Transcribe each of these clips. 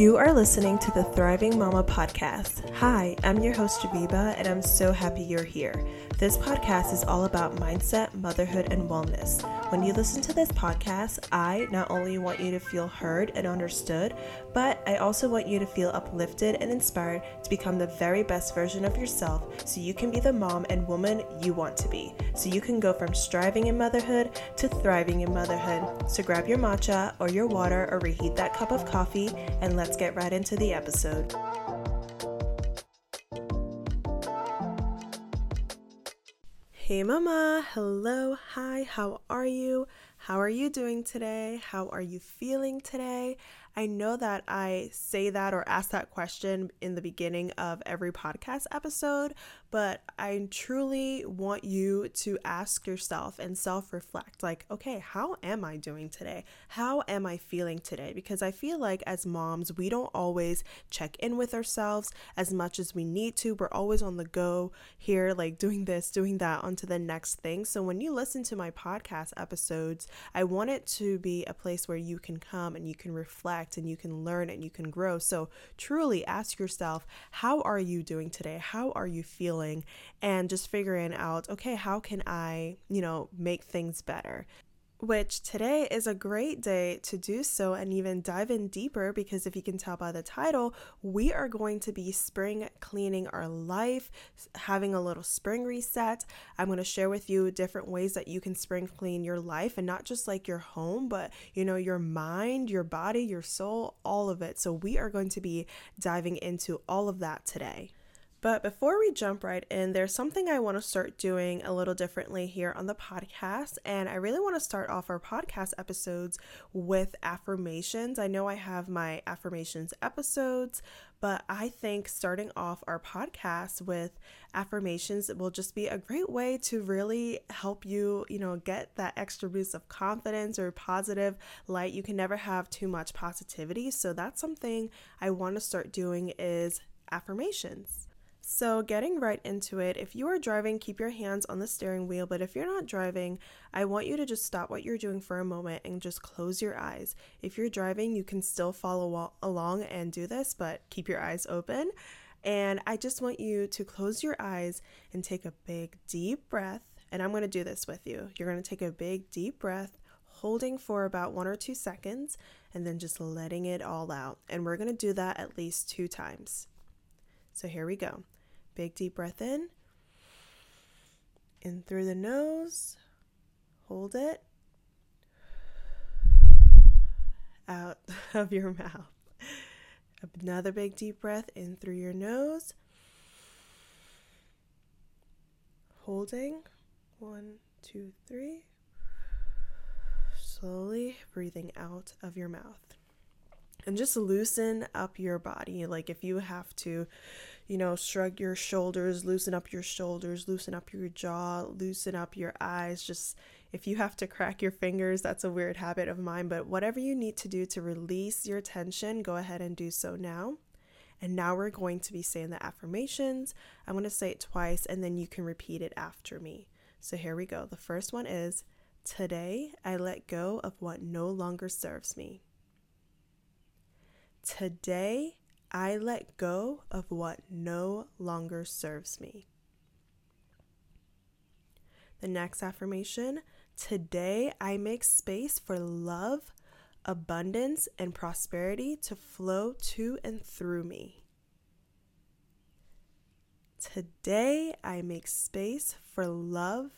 You are listening to the Thriving Mama podcast. Hi, I'm your host, Javeba, and I'm so happy you're here. This podcast is all about mindset, motherhood, and wellness. When you listen to this podcast, I not only want you to feel heard and understood, but I also want you to feel uplifted and inspired to become the very best version of yourself so you can be the mom and woman you want to be. So you can go from striving in motherhood to thriving in motherhood. So grab your matcha or your water or reheat that cup of coffee and let's get right into the episode. Hey, Mama. Hello. Hi. How are you? How are you doing today? How are you feeling today? I know that I say that or ask that question in the beginning of every podcast episode, but I truly want you to ask yourself and self reflect like, okay, how am I doing today? How am I feeling today? Because I feel like as moms, we don't always check in with ourselves as much as we need to. We're always on the go here, like doing this, doing that, onto the next thing. So when you listen to my podcast episodes, I want it to be a place where you can come and you can reflect and you can learn and you can grow. So truly ask yourself, how are you doing today? How are you feeling? and just figuring out, okay, how can I, you know, make things better? Which today is a great day to do so and even dive in deeper because if you can tell by the title, we are going to be spring cleaning our life, having a little spring reset. I'm going to share with you different ways that you can spring clean your life and not just like your home, but you know, your mind, your body, your soul, all of it. So we are going to be diving into all of that today. But before we jump right in, there's something I want to start doing a little differently here on the podcast. And I really want to start off our podcast episodes with affirmations. I know I have my affirmations episodes, but I think starting off our podcast with affirmations will just be a great way to really help you, you know, get that extra boost of confidence or positive light. You can never have too much positivity. So that's something I want to start doing is affirmations. So, getting right into it, if you are driving, keep your hands on the steering wheel. But if you're not driving, I want you to just stop what you're doing for a moment and just close your eyes. If you're driving, you can still follow along and do this, but keep your eyes open. And I just want you to close your eyes and take a big, deep breath. And I'm going to do this with you. You're going to take a big, deep breath, holding for about one or two seconds, and then just letting it all out. And we're going to do that at least two times. So here we go. Big deep breath in. In through the nose. Hold it. Out of your mouth. Another big deep breath in through your nose. Holding. One, two, three. Slowly breathing out of your mouth. And just loosen up your body. Like if you have to you know, shrug your shoulders, loosen up your shoulders, loosen up your jaw, loosen up your eyes. Just if you have to crack your fingers, that's a weird habit of mine, but whatever you need to do to release your tension, go ahead and do so now. And now we're going to be saying the affirmations. I'm going to say it twice and then you can repeat it after me. So here we go. The first one is Today I let go of what no longer serves me. Today I let go of what no longer serves me. The next affirmation today I make space for love, abundance, and prosperity to flow to and through me. Today I make space for love,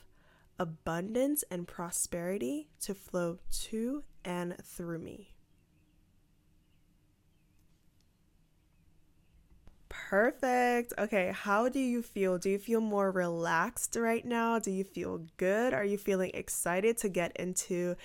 abundance, and prosperity to flow to and through me. Perfect. Okay, how do you feel? Do you feel more relaxed right now? Do you feel good? Are you feeling excited to get into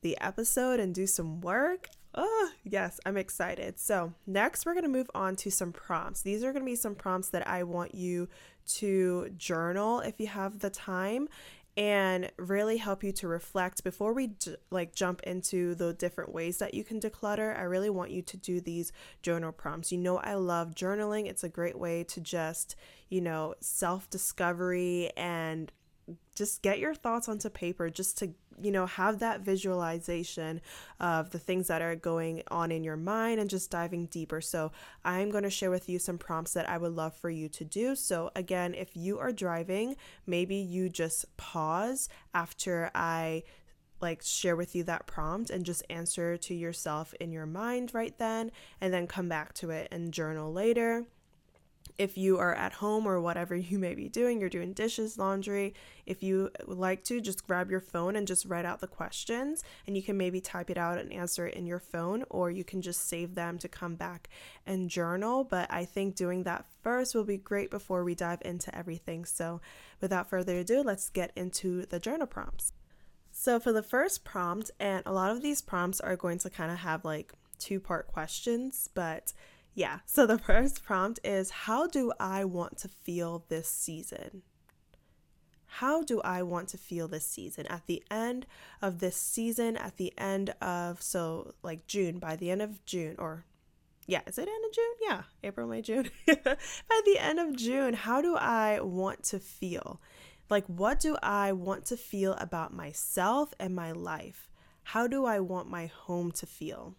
the episode and do some work? Oh, yes, I'm excited. So, next, we're going to move on to some prompts. These are going to be some prompts that I want you to journal if you have the time and really help you to reflect. Before we like jump into the different ways that you can declutter i really want you to do these journal prompts. You know i love journaling. It's a great way to just you know self discovery and just get your thoughts onto paper just to you know have that visualization of the things that are going on in your mind and just diving deeper. So i'm going to share with you some prompts that i would love for you to do. So again if you are driving maybe you just pause after i like share with you that prompt and just answer to yourself in your mind right then and then come back to it and journal later if you are at home or whatever you may be doing, you're doing dishes, laundry, if you would like to, just grab your phone and just write out the questions. And you can maybe type it out and answer it in your phone, or you can just save them to come back and journal. But I think doing that first will be great before we dive into everything. So without further ado, let's get into the journal prompts. So for the first prompt, and a lot of these prompts are going to kind of have like two part questions, but yeah, so the first prompt is How do I want to feel this season? How do I want to feel this season? At the end of this season, at the end of, so like June, by the end of June, or yeah, is it end of June? Yeah, April, May, June. by the end of June, how do I want to feel? Like, what do I want to feel about myself and my life? How do I want my home to feel?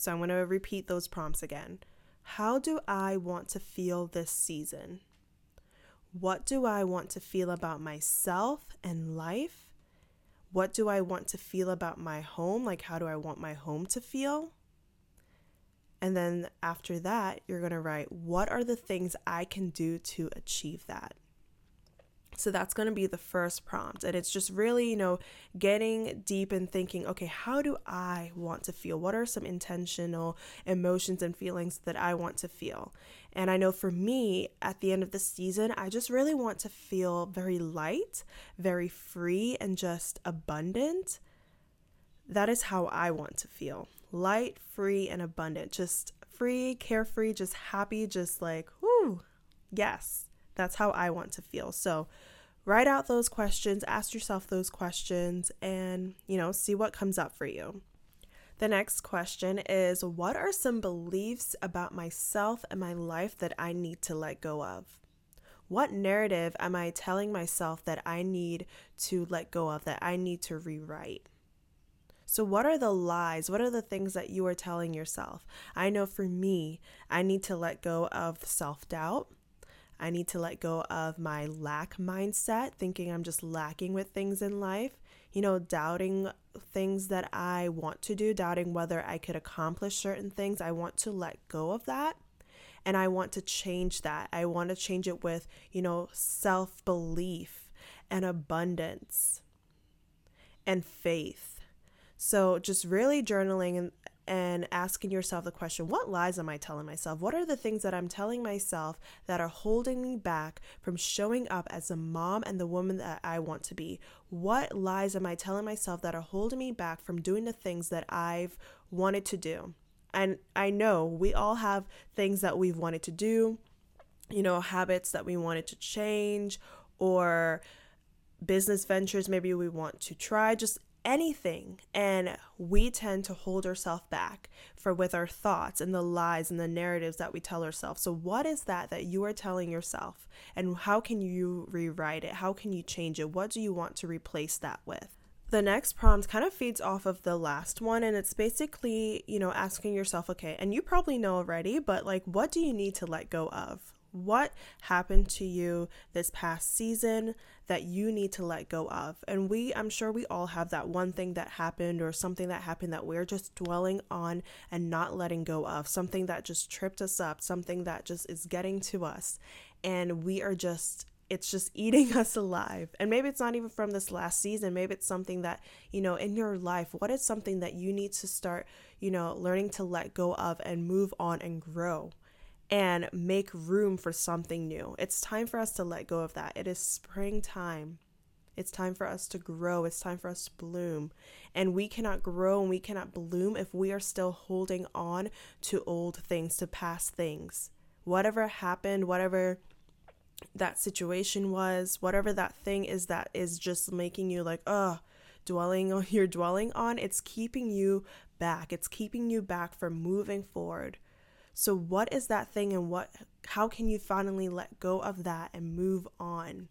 So I'm going to repeat those prompts again. How do I want to feel this season? What do I want to feel about myself and life? What do I want to feel about my home? Like, how do I want my home to feel? And then after that, you're going to write, What are the things I can do to achieve that? So that's going to be the first prompt. And it's just really, you know, getting deep and thinking, okay, how do I want to feel? What are some intentional emotions and feelings that I want to feel? And I know for me, at the end of the season, I just really want to feel very light, very free, and just abundant. That is how I want to feel light, free, and abundant. Just free, carefree, just happy, just like, whoo, yes. That's how I want to feel. So write out those questions, ask yourself those questions, and, you know, see what comes up for you. The next question is What are some beliefs about myself and my life that I need to let go of? What narrative am I telling myself that I need to let go of, that I need to rewrite? So, what are the lies? What are the things that you are telling yourself? I know for me, I need to let go of self doubt. I need to let go of my lack mindset, thinking I'm just lacking with things in life, you know, doubting things that I want to do, doubting whether I could accomplish certain things. I want to let go of that. And I want to change that. I want to change it with, you know, self belief and abundance and faith. So just really journaling and asking yourself the question what lies am I telling myself? What are the things that I'm telling myself that are holding me back from showing up as a mom and the woman that I want to be? What lies am I telling myself that are holding me back from doing the things that I've wanted to do? And I know we all have things that we've wanted to do, you know, habits that we wanted to change or business ventures maybe we want to try, just anything and we tend to hold ourselves back for with our thoughts and the lies and the narratives that we tell ourselves. So what is that that you are telling yourself and how can you rewrite it? How can you change it? What do you want to replace that with? The next prompt kind of feeds off of the last one and it's basically you know asking yourself okay and you probably know already but like what do you need to let go of what happened to you this past season that you need to let go of? And we, I'm sure we all have that one thing that happened or something that happened that we're just dwelling on and not letting go of, something that just tripped us up, something that just is getting to us. And we are just it's just eating us alive. And maybe it's not even from this last season. Maybe it's something that, you know, in your life, what is something that you need to start, you know, learning to let go of and move on and grow? And make room for something new. It's time for us to let go of that. It is springtime. It's time for us to grow. It's time for us to bloom. And we cannot grow and we cannot bloom if we are still holding on to old things, to past things. Whatever happened, whatever that situation was, whatever that thing is that is just making you like, oh, dwelling on you're dwelling on, it's keeping you back. It's keeping you back from moving forward so what is that thing and what how can you finally let go of that and move on?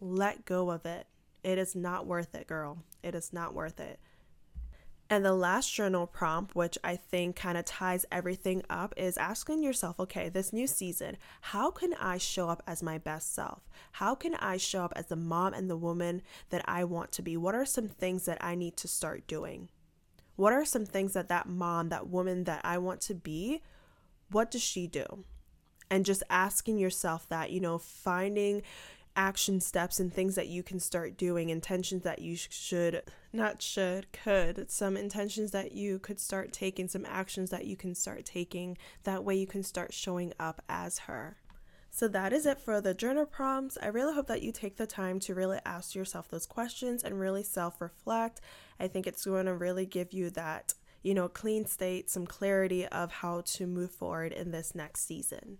let go of it. It is not worth it, girl. It is not worth it. And the last journal prompt, which I think kind of ties everything up, is asking yourself okay, this new season, how can I show up as my best self? How can I show up as the mom and the woman that I want to be? What are some things that I need to start doing? What are some things that that mom, that woman that I want to be, what does she do? And just asking yourself that, you know, finding action steps and things that you can start doing, intentions that you should, not should, could, some intentions that you could start taking, some actions that you can start taking. That way you can start showing up as her. So that is it for the journal prompts. I really hope that you take the time to really ask yourself those questions and really self reflect. I think it's going to really give you that, you know, clean state, some clarity of how to move forward in this next season.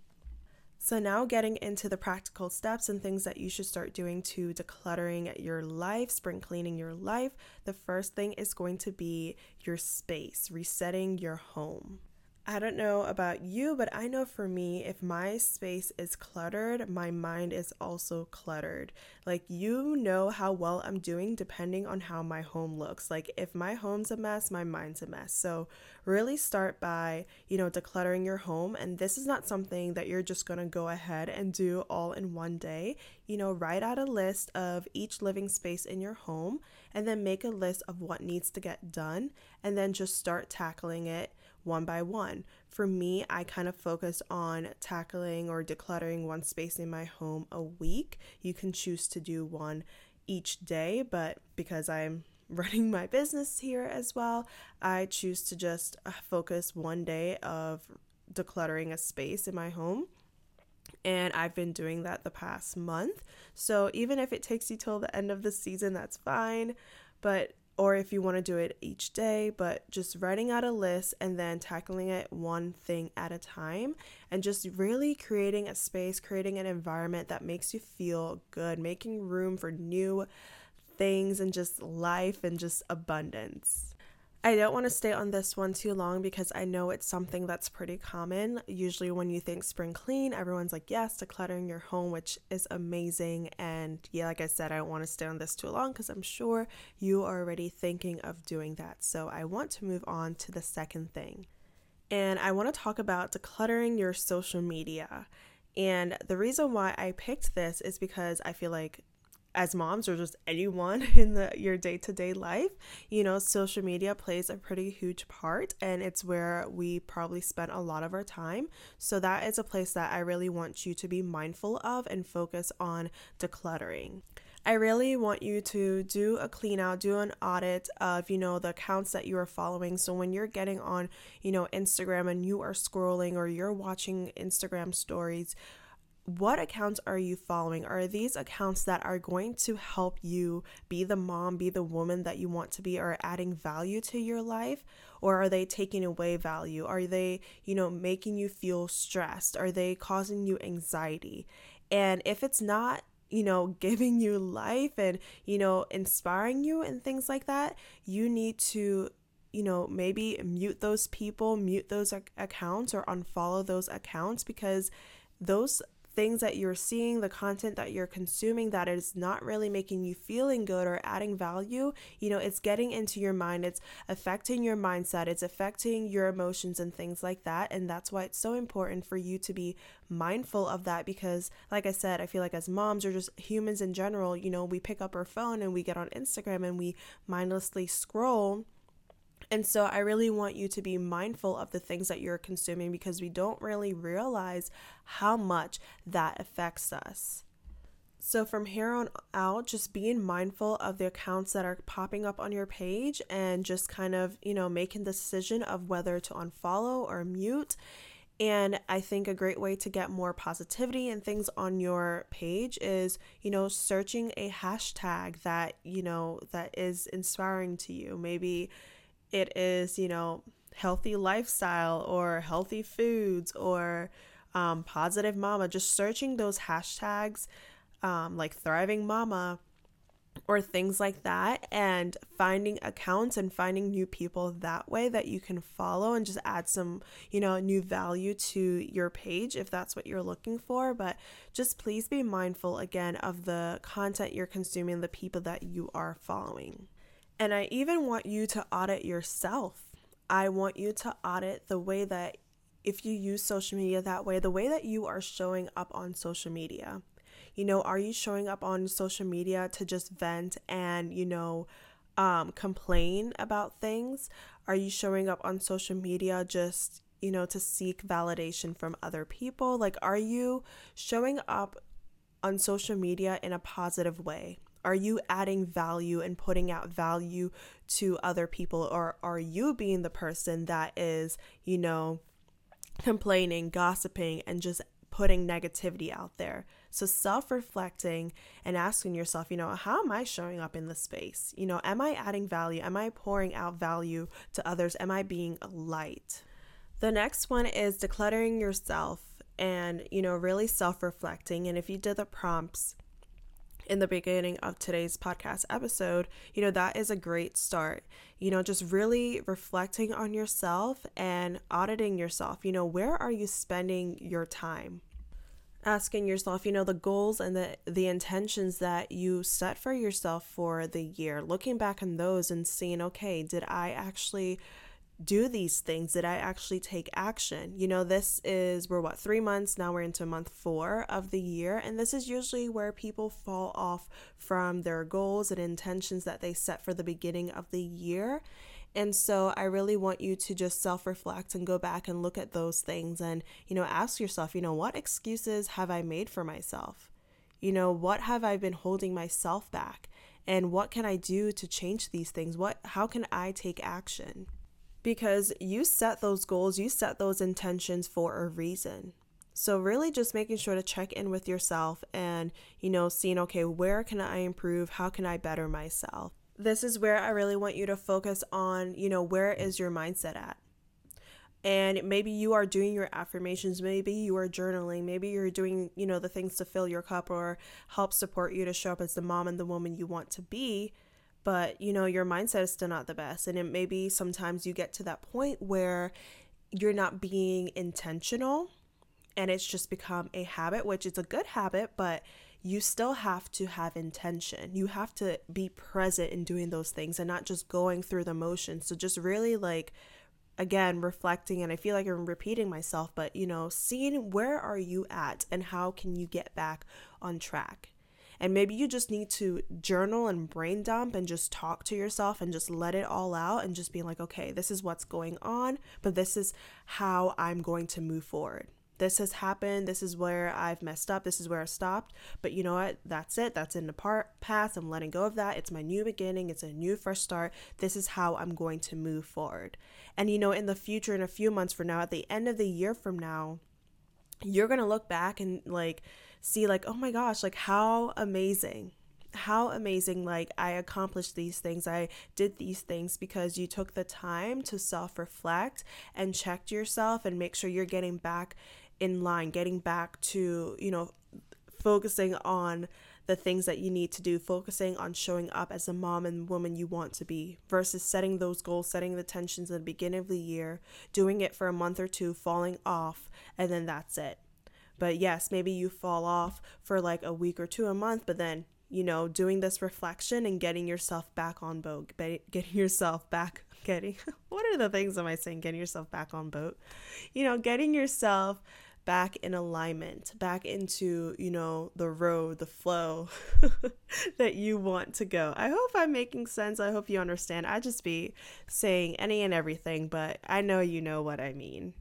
So, now getting into the practical steps and things that you should start doing to decluttering your life, spring cleaning your life, the first thing is going to be your space, resetting your home. I don't know about you, but I know for me, if my space is cluttered, my mind is also cluttered. Like, you know how well I'm doing depending on how my home looks. Like, if my home's a mess, my mind's a mess. So, really start by, you know, decluttering your home. And this is not something that you're just gonna go ahead and do all in one day. You know, write out a list of each living space in your home and then make a list of what needs to get done and then just start tackling it one by one. For me, I kind of focus on tackling or decluttering one space in my home a week. You can choose to do one each day, but because I'm running my business here as well, I choose to just uh, focus one day of decluttering a space in my home. And I've been doing that the past month. So even if it takes you till the end of the season, that's fine. But or if you want to do it each day, but just writing out a list and then tackling it one thing at a time and just really creating a space, creating an environment that makes you feel good, making room for new things and just life and just abundance. I don't want to stay on this one too long because I know it's something that's pretty common. Usually, when you think spring clean, everyone's like, yes, decluttering your home, which is amazing. And yeah, like I said, I don't want to stay on this too long because I'm sure you are already thinking of doing that. So, I want to move on to the second thing. And I want to talk about decluttering your social media. And the reason why I picked this is because I feel like as moms or just anyone in the your day-to-day life you know social media plays a pretty huge part and it's where we probably spend a lot of our time so that is a place that i really want you to be mindful of and focus on decluttering I really want you to do a clean out, do an audit of, you know, the accounts that you are following. So when you're getting on, you know, Instagram and you are scrolling or you're watching Instagram stories, what accounts are you following? Are these accounts that are going to help you be the mom, be the woman that you want to be, or adding value to your life? Or are they taking away value? Are they, you know, making you feel stressed? Are they causing you anxiety? And if it's not, you know, giving you life and, you know, inspiring you and things like that, you need to you know, maybe mute those people, mute those accounts, or unfollow those accounts because those things that you're seeing, the content that you're consuming that is not really making you feeling good or adding value, you know, it's getting into your mind, it's affecting your mindset, it's affecting your emotions and things like that. And that's why it's so important for you to be mindful of that because, like I said, I feel like as moms or just humans in general, you know, we pick up our phone and we get on Instagram and we mindlessly scroll and so I really want you to be mindful of the things that you're consuming because we don't really realize how much that affects us. So, from here on out, just being mindful of the accounts that are popping up on your page and just kind of, you know, making the decision of whether to unfollow or mute. And I think a great way to get more positivity and things on your page is, you know, searching a hashtag that, you know, that is inspiring to you. Maybe it is, you know, healthy lifestyle or healthy foods or um, positive mama, just searching those hashtags um, like thriving mama or things like that and finding accounts and finding new people that way that you can follow and just add some, you know, new value to your page if that's what you're looking for, but just please be mindful again of the content you're consuming, the people that you are following. And I even want you to audit yourself. I want you to audit the way that if you use social media that way, the way that you are showing up on social media. You know, are you showing up on social media to just vent and, you know, um, complain about things? Are you showing up on social media just, you know, to seek validation from other people? Like, are you showing up on social media in a positive way? Are you adding value and putting out value to other people? Or are you being the person that is, you know, complaining, gossiping, and just putting negativity out there? So, self reflecting and asking yourself, you know, how am I showing up in this space? You know, am I adding value? Am I pouring out value to others? Am I being a light? The next one is decluttering yourself and, you know, really self reflecting. And if you did the prompts, in the beginning of today's podcast episode, you know, that is a great start. You know, just really reflecting on yourself and auditing yourself. You know, where are you spending your time? asking yourself you know the goals and the the intentions that you set for yourself for the year looking back on those and seeing okay did i actually do these things did i actually take action you know this is we're what 3 months now we're into month 4 of the year and this is usually where people fall off from their goals and intentions that they set for the beginning of the year and so I really want you to just self reflect and go back and look at those things and, you know, ask yourself, you know, what excuses have I made for myself? You know, what have I been holding myself back? And what can I do to change these things? What how can I take action? Because you set those goals, you set those intentions for a reason. So really just making sure to check in with yourself and, you know, seeing okay, where can I improve? How can I better myself? this is where I really want you to focus on, you know, where is your mindset at? And maybe you are doing your affirmations, maybe you are journaling, maybe you're doing, you know, the things to fill your cup or help support you to show up as the mom and the woman you want to be. But, you know, your mindset is still not the best. And it maybe sometimes you get to that point where you're not being intentional and it's just become a habit, which is a good habit, but you still have to have intention. You have to be present in doing those things and not just going through the motions. So just really like again reflecting and I feel like I'm repeating myself, but you know, seeing where are you at and how can you get back on track. And maybe you just need to journal and brain dump and just talk to yourself and just let it all out and just be like, okay, this is what's going on, but this is how I'm going to move forward this has happened. This is where I've messed up. This is where I stopped. But you know what? That's it. That's in the part past. I'm letting go of that. It's my new beginning. It's a new fresh start. This is how I'm going to move forward. And you know, in the future, in a few months from now, at the end of the year from now, you're going to look back and like see like, "Oh my gosh, like how amazing how amazing like i accomplished these things i did these things because you took the time to self-reflect and checked yourself and make sure you're getting back in line, getting back to, you know, focusing on the things that you need to do, focusing on showing up as a mom and woman you want to be versus setting those goals, setting the tensions at the beginning of the year, doing it for a month or two, falling off, and then that's it. But yes, maybe you fall off for like a week or two, a month, but then, you know, doing this reflection and getting yourself back on boat, getting yourself back, getting, what are the things am I saying? Getting yourself back on boat, you know, getting yourself back in alignment, back into, you know, the road, the flow that you want to go. I hope I'm making sense. I hope you understand. I just be saying any and everything, but I know you know what I mean.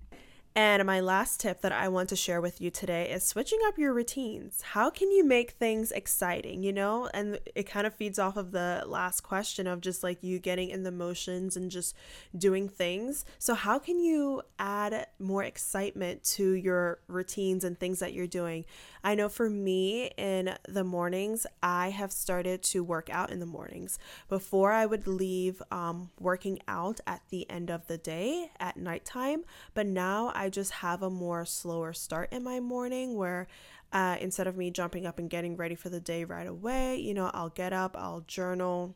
And my last tip that I want to share with you today is switching up your routines. How can you make things exciting, you know? And it kind of feeds off of the last question of just like you getting in the motions and just doing things. So, how can you add more excitement to your routines and things that you're doing? I know for me in the mornings, I have started to work out in the mornings. Before, I would leave um, working out at the end of the day at nighttime, but now I just have a more slower start in my morning where uh, instead of me jumping up and getting ready for the day right away, you know, I'll get up, I'll journal.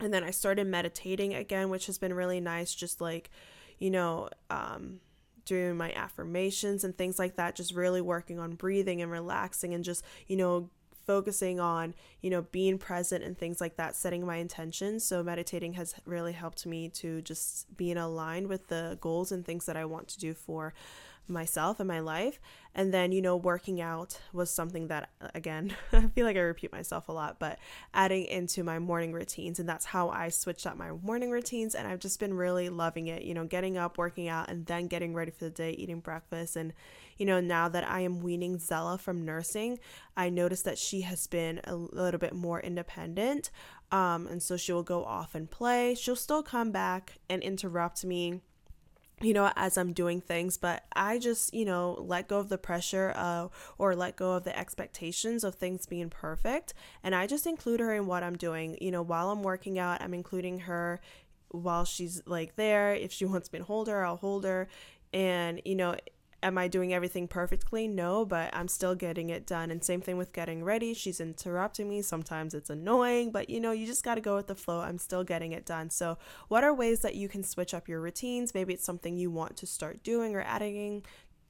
And then I started meditating again, which has been really nice, just like, you know, um, doing my affirmations and things like that, just really working on breathing and relaxing and just, you know, focusing on, you know, being present and things like that, setting my intentions. So meditating has really helped me to just being aligned with the goals and things that I want to do for myself and my life. And then, you know, working out was something that, again, I feel like I repeat myself a lot, but adding into my morning routines. And that's how I switched up my morning routines. And I've just been really loving it, you know, getting up, working out, and then getting ready for the day, eating breakfast. And, you know, now that I am weaning Zella from nursing, I noticed that she has been a little bit more independent. Um, and so she will go off and play. She'll still come back and interrupt me you know, as I'm doing things, but I just, you know, let go of the pressure uh, or let go of the expectations of things being perfect. And I just include her in what I'm doing. You know, while I'm working out, I'm including her while she's like there. If she wants me to hold her, I'll hold her. And, you know, am I doing everything perfectly? No, but I'm still getting it done. And same thing with getting ready. She's interrupting me. Sometimes it's annoying, but you know, you just got to go with the flow. I'm still getting it done. So, what are ways that you can switch up your routines? Maybe it's something you want to start doing or adding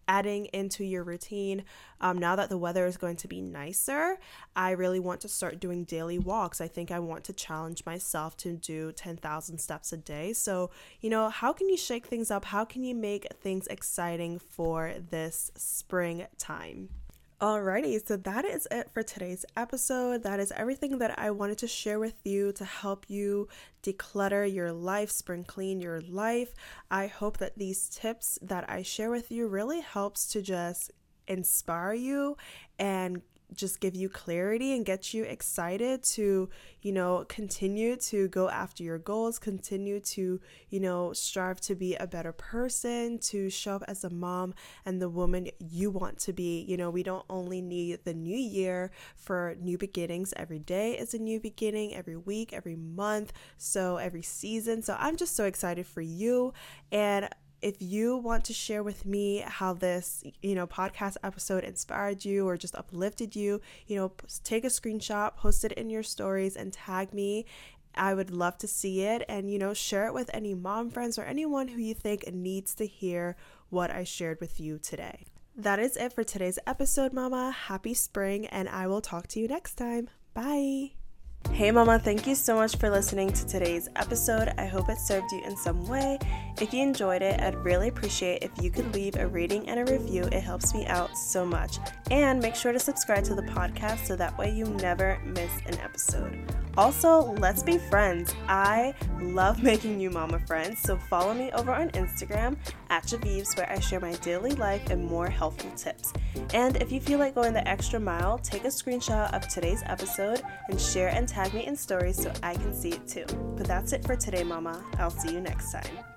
adding into your routine. Um, now that the weather is going to be nicer, I really want to start doing daily walks. I think I want to challenge myself to do 10,000 steps a day. So, you know, how can you shake things up? How can you make things exciting for this springtime? Alrighty, so that is it for today's episode. That is everything that I wanted to share with you to help you declutter your life, spring clean your life. I hope that these tips that I share with you really helps to just inspire you and just give you clarity and get you excited to, you know, continue to go after your goals, continue to, you know, strive to be a better person, to show up as a mom and the woman you want to be. You know, we don't only need the new year for new beginnings. Every day is a new beginning, every week, every month, so every season. So I'm just so excited for you and if you want to share with me how this, you know, podcast episode inspired you or just uplifted you, you know, take a screenshot, post it in your stories and tag me. I would love to see it and, you know, share it with any mom friends or anyone who you think needs to hear what I shared with you today. That is it for today's episode, Mama. Happy spring, and I will talk to you next time. Bye. Hey, Mama, thank you so much for listening to today's episode. I hope it served you in some way. If you enjoyed it, I'd really appreciate if you could leave a rating and a review. It helps me out so much. And make sure to subscribe to the podcast so that way you never miss an episode. Also, let's be friends. I love making new mama friends, so follow me over on Instagram at Javeebs, where I share my daily life and more helpful tips. And if you feel like going the extra mile, take a screenshot of today's episode and share and tag me in stories so I can see it too. But that's it for today, Mama. I'll see you next time.